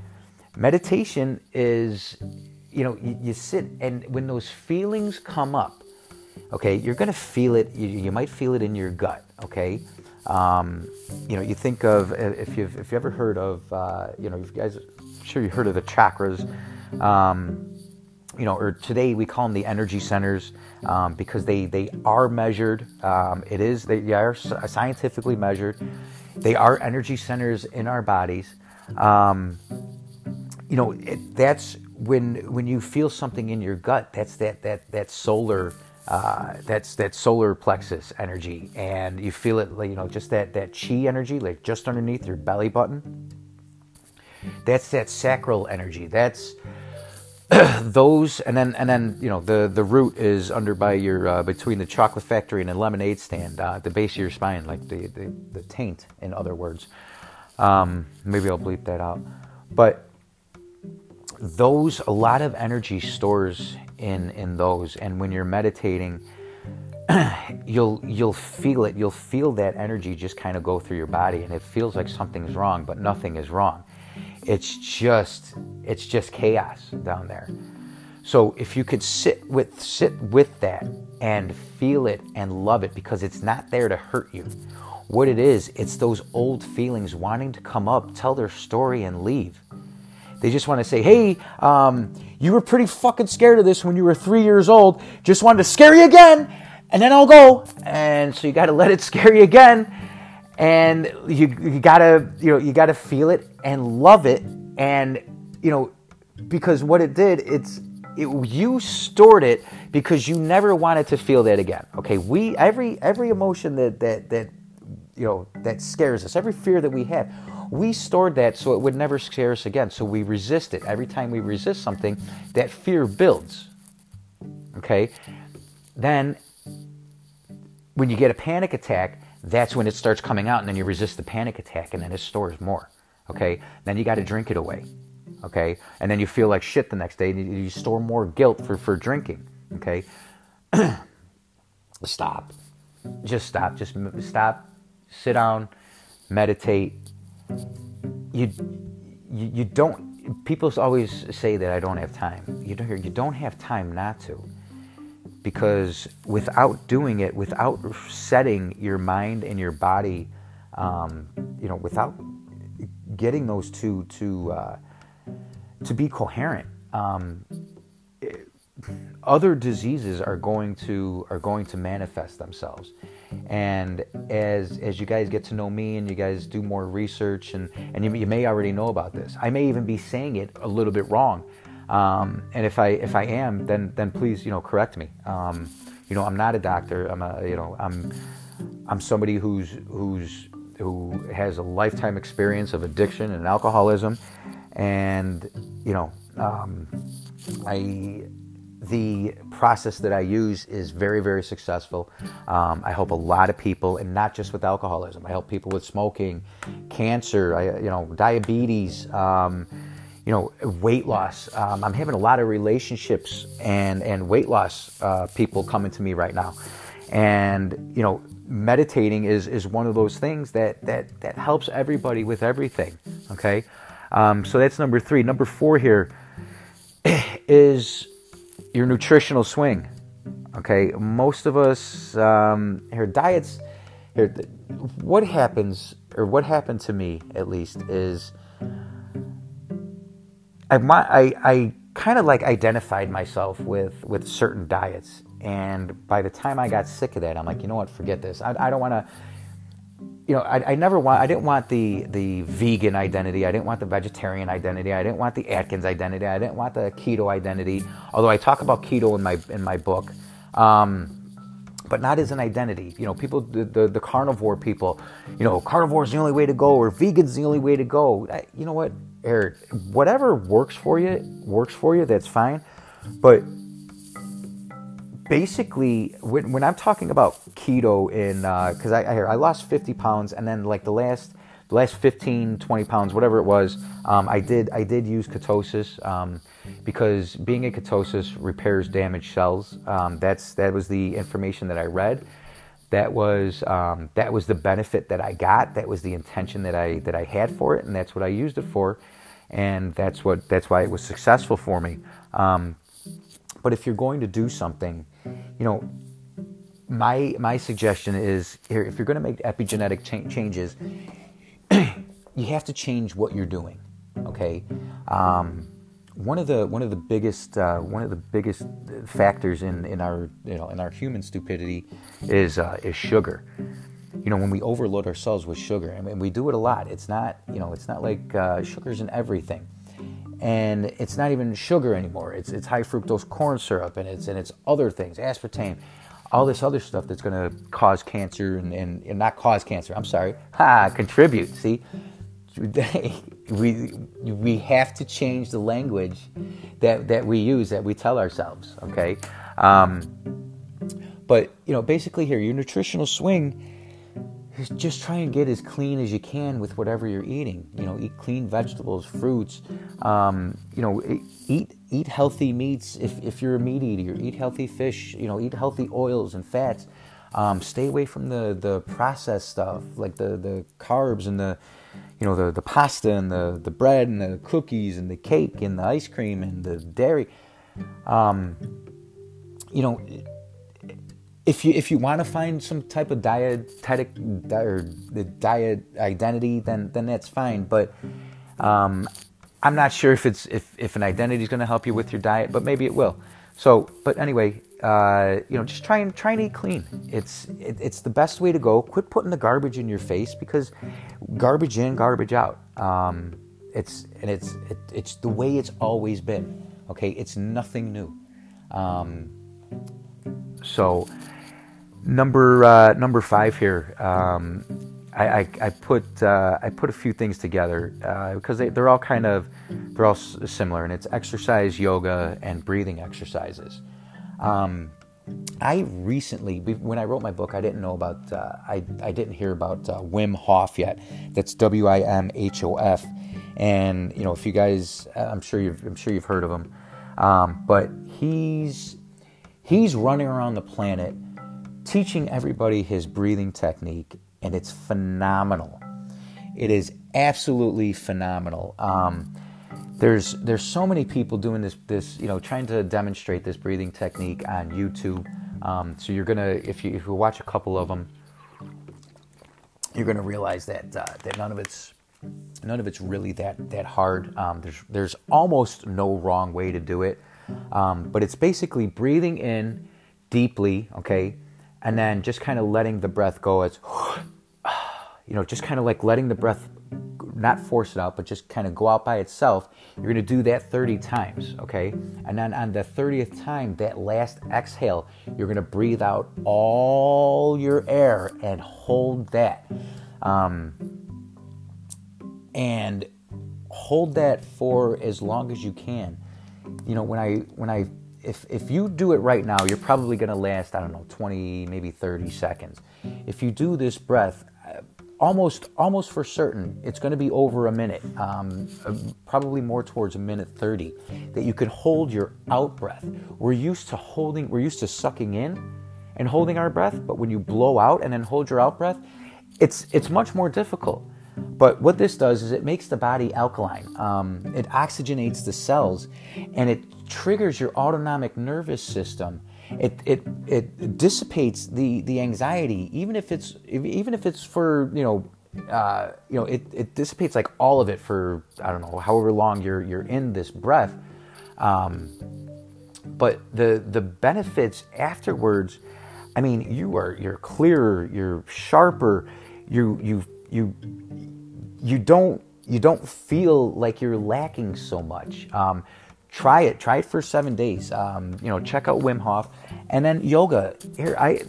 Meditation is, you know, you, you sit and when those feelings come up, okay, you're going to feel it. You, you, might feel it in your gut, okay? Um, you know, you think of, if you've, if you ever heard of, uh, you know, you guys, I'm sure you heard of the chakras. Um, you know, or today we call them the energy centers um, because they, they are measured. Um, it is, they are scientifically measured. They are energy centers in our bodies. Um, you know, it, that's when when you feel something in your gut. That's that that that solar. Uh, that's that solar plexus energy, and you feel it, like, you know, just that that chi energy, like just underneath your belly button. That's that sacral energy. That's those, and then and then you know the the root is under by your uh, between the chocolate factory and the lemonade stand, uh, the base of your spine, like the the, the taint, in other words. Um, maybe I'll bleep that out, but those a lot of energy stores in in those, and when you're meditating. you'll you'll feel it you'll feel that energy just kind of go through your body and it feels like something's wrong but nothing is wrong it's just it's just chaos down there. So if you could sit with sit with that and feel it and love it because it's not there to hurt you. What it is, it's those old feelings wanting to come up, tell their story, and leave. They just want to say, hey, um, you were pretty fucking scared of this when you were three years old. Just wanted to scare you again, and then I'll go. And so you got to let it scare you again and you, you gotta you know you gotta feel it and love it and you know because what it did it's it, you stored it because you never wanted to feel that again okay we every every emotion that that that you know that scares us every fear that we have we stored that so it would never scare us again. So we resist it. Every time we resist something that fear builds. Okay? Then when you get a panic attack that's when it starts coming out, and then you resist the panic attack, and then it stores more. Okay, then you got to drink it away. Okay, and then you feel like shit the next day, and you store more guilt for for drinking. Okay, stop, just stop, just stop, sit down, meditate. You you, you don't. People always say that I don't have time. You don't. You don't have time not to because without doing it, without setting your mind and your body, um, you know, without getting those two to uh, to be coherent, um, it, other diseases are going to are going to manifest themselves. And as as you guys get to know me and you guys do more research and and you, you may already know about this, I may even be saying it a little bit wrong. Um, and if I if I am, then then please you know correct me. Um, you know I'm not a doctor. I'm a you know I'm I'm somebody who's who's who has a lifetime experience of addiction and alcoholism, and you know um, I the process that I use is very, very successful. Um, I help a lot of people, and not just with alcoholism. I help people with smoking, cancer, I, you know, diabetes, um, you know, weight loss. Um, I'm having a lot of relationships and and weight loss uh, people coming to me right now, and you know, meditating is is one of those things that that that helps everybody with everything. Okay, um, so that's number three. Number four here is your nutritional swing. Okay, most of us um, here diets. Here, what happens or what happened to me at least is I, I, I kind of like identified myself with with certain diets, and by the time I got sick of that, I'm like, you know what, forget this. I, I don't want to. You know, I, I never want. I didn't want the the vegan identity. I didn't want the vegetarian identity. I didn't want the Atkins identity. I didn't want the keto identity. Although I talk about keto in my in my book, um, but not as an identity. You know, people, the, the, the carnivore people, you know, carnivore is the only way to go, or vegan's the only way to go. I, you know what, Eric? Whatever works for you, works for you. That's fine. But basically, when, when I'm talking about keto, in because uh, I, I I lost 50 pounds, and then like the last the last 15, 20 pounds, whatever it was, um, I did I did use ketosis um, because being in ketosis repairs damaged cells. Um, that's that was the information that I read. That was um, that was the benefit that I got. That was the intention that I that I had for it, and that's what I used it for, and that's what that's why it was successful for me. Um, but if you're going to do something, you know, my my suggestion is here: if you're going to make epigenetic cha- changes, you have to change what you're doing. Okay, um, one of the one of the biggest uh, one of the biggest factors in, in our you know in our human stupidity is uh, is sugar. You know when we overload ourselves with sugar, mean we do it a lot. It's not you know it's not like uh, sugar's in everything, and it's not even sugar anymore. It's it's high fructose corn syrup and it's and it's other things, aspartame all this other stuff that's going to cause cancer and, and, and, not cause cancer. I'm sorry, ha, contribute. See, we we have to change the language that that we use that we tell ourselves. Okay, um, but you know, basically here, your nutritional swing just try and get as clean as you can with whatever you're eating. You know, eat clean vegetables, fruits. Um, you know, eat eat healthy meats if, if you're a meat eater. Eat healthy fish. You know, eat healthy oils and fats. Um, stay away from the, the processed stuff like the, the carbs and the you know the, the pasta and the, the bread and the cookies and the cake and the ice cream and the dairy. Um, you know, if you if you want to find some type of dietetic or the diet identity, then then that's fine. But um, I'm not sure if it's if, if an identity is going to help you with your diet, but maybe it will. So, but anyway, uh, you know, just try and try and eat clean. It's it, it's the best way to go. Quit putting the garbage in your face because garbage in, garbage out. Um, it's and it's it, it's the way it's always been. Okay, it's nothing new. Um, so, number uh, number five here. Um, I, I, I put uh, I put a few things together because uh, they, they're all kind of they're all similar, and it's exercise, yoga, and breathing exercises. Um, I recently, when I wrote my book, I didn't know about uh, I I didn't hear about uh, Wim Hof yet. That's W I M H O F, and you know if you guys, I'm sure you've I'm sure you've heard of him, um, but he's he's running around the planet teaching everybody his breathing technique and it's phenomenal. It is absolutely phenomenal. Um, there's there's so many people doing this this you know trying to demonstrate this breathing technique on YouTube. Um, so you're gonna if you if you watch a couple of them, you're gonna realize that uh, that none of it's none of it's really that that hard. Um, there's there's almost no wrong way to do it, um, but it's basically breathing in deeply, okay, and then just kind of letting the breath go as you know just kind of like letting the breath not force it out but just kind of go out by itself. You're going to do that 30 times okay? And then on the 30th time that last exhale you're going to breathe out all your air and hold that. Um, and hold that for as long as you can. You know when i when i if, if you do it right now, you're probably going to last, I don't know, 20, maybe 30 seconds. If you do this breath, uh, almost almost for certain, it's going to be over a minute, um, uh, probably more towards a minute 30, that you could hold your out breath. We're used to holding, we're used to sucking in and holding our breath, but when you blow out and then hold your out breath, it's, it's much more difficult. But what this does is it makes the body alkaline. Um, it oxygenates the cells, and it triggers your autonomic nervous system. It, it, it dissipates the, the anxiety, even if it's even if it's for you know uh, you know it, it dissipates like all of it for I don't know however long you're you're in this breath. Um, but the the benefits afterwards, I mean, you are you're clearer, you're sharper, you you you you don't you don't feel like you're lacking so much. Um, try it. Try it for seven days. Um, you know, check out Wim Hof, and then yoga. Here, I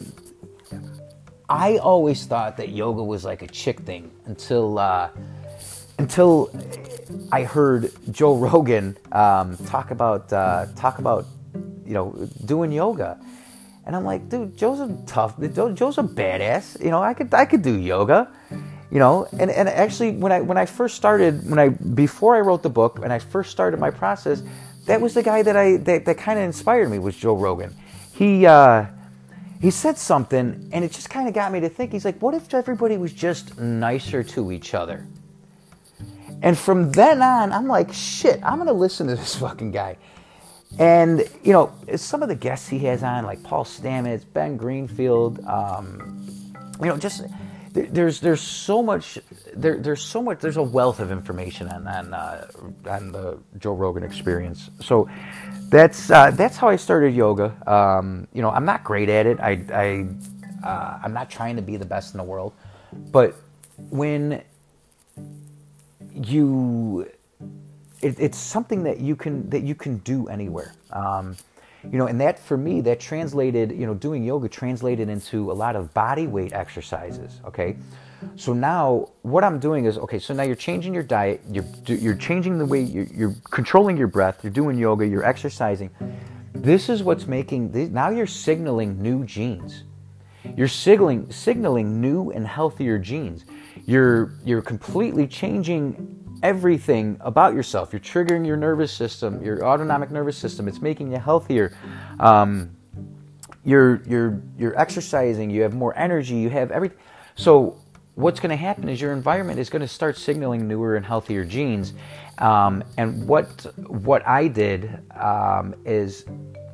I always thought that yoga was like a chick thing until uh, until I heard Joe Rogan um, talk about uh, talk about you know doing yoga, and I'm like, dude, Joe's a tough, Joe's a badass. You know, I could I could do yoga. You know, and, and actually when I when I first started when I before I wrote the book and I first started my process, that was the guy that I that, that kind of inspired me was Joe Rogan. He uh, he said something and it just kind of got me to think. He's like, what if everybody was just nicer to each other? And from then on, I'm like, shit, I'm gonna listen to this fucking guy. And you know, some of the guests he has on, like Paul Stamets, Ben Greenfield, um, you know, just there's there's so much there, there's so much there's a wealth of information on on, uh, on the Joe Rogan experience. So that's uh, that's how I started yoga. Um, you know, I'm not great at it. I, I uh, I'm not trying to be the best in the world, but when you it, it's something that you can that you can do anywhere. Um, you know, and that for me, that translated, you know, doing yoga translated into a lot of body weight exercises. Okay, so now what I'm doing is okay. So now you're changing your diet. You're you're changing the way you're, you're controlling your breath. You're doing yoga. You're exercising. This is what's making this, now you're signaling new genes. You're signaling signaling new and healthier genes. You're you're completely changing everything about yourself. You're triggering your nervous system, your autonomic nervous system. It's making you healthier. Um, you're you're you're exercising. You have more energy. You have everything. So what's going to happen is your environment is going to start signaling newer and healthier genes. Um, and what what I did um, is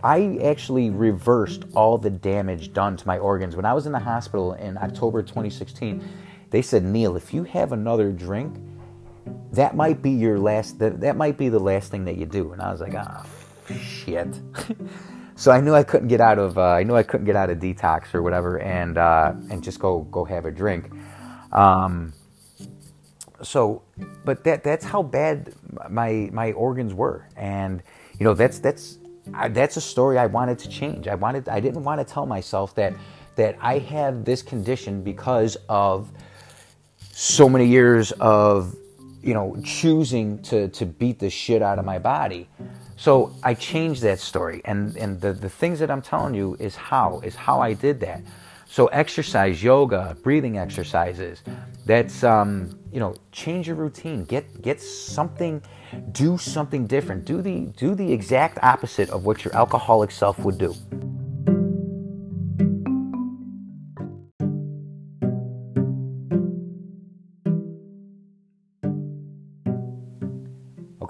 I actually reversed all the damage done to my organs when I was in the hospital in October 2016. They said, Neil, if you have another drink, that might be your last that, that might be the last thing that you do. And i was like ah oh, shit. So i knew i couldn't get out of uh, i knew i couldn't get out of detox or whatever and uh, and just go go have a drink. Um, so but that that's how bad my my organs were. And you know that's that's I, that's a story i wanted to change. I wanted i didn't want to tell myself that that i have this condition because of so many years of you know, choosing to, to beat the shit out of my body. So I changed that story. And, and the, the things that I'm telling you is how, is how I did that. So exercise, yoga, breathing exercises, that's, um, you know, change your routine. Get, get something, do something different. Do the, do the exact opposite of what your alcoholic self would do.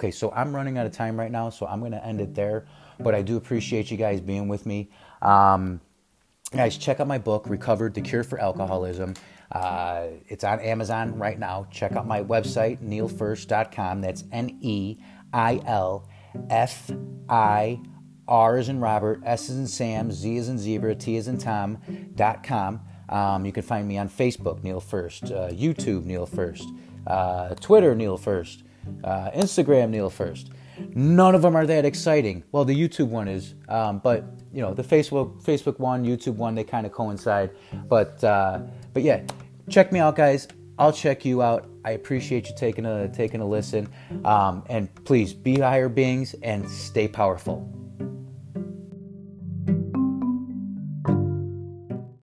Okay, so I'm running out of time right now, so I'm going to end it there. But I do appreciate you guys being with me. Um, guys, check out my book, Recovered The Cure for Alcoholism. Uh, it's on Amazon right now. Check out my website, neilfirszt.com. That's N E I L F I R as in Robert, S as in Sam, Z as in Zebra, T as in Tom.com. Um, you can find me on Facebook, Neil Firszt, uh, YouTube, Neil Firszt, uh, Twitter, Neil Firszt. Uh, Instagram Neil Firszt. None of them are that exciting. Well, the YouTube one is, um, but you know the Facebook Facebook one, YouTube one, they kind of coincide. But uh, but yeah, check me out, guys. I'll check you out. I appreciate you taking a taking a listen. Um, and please be higher beings and stay powerful.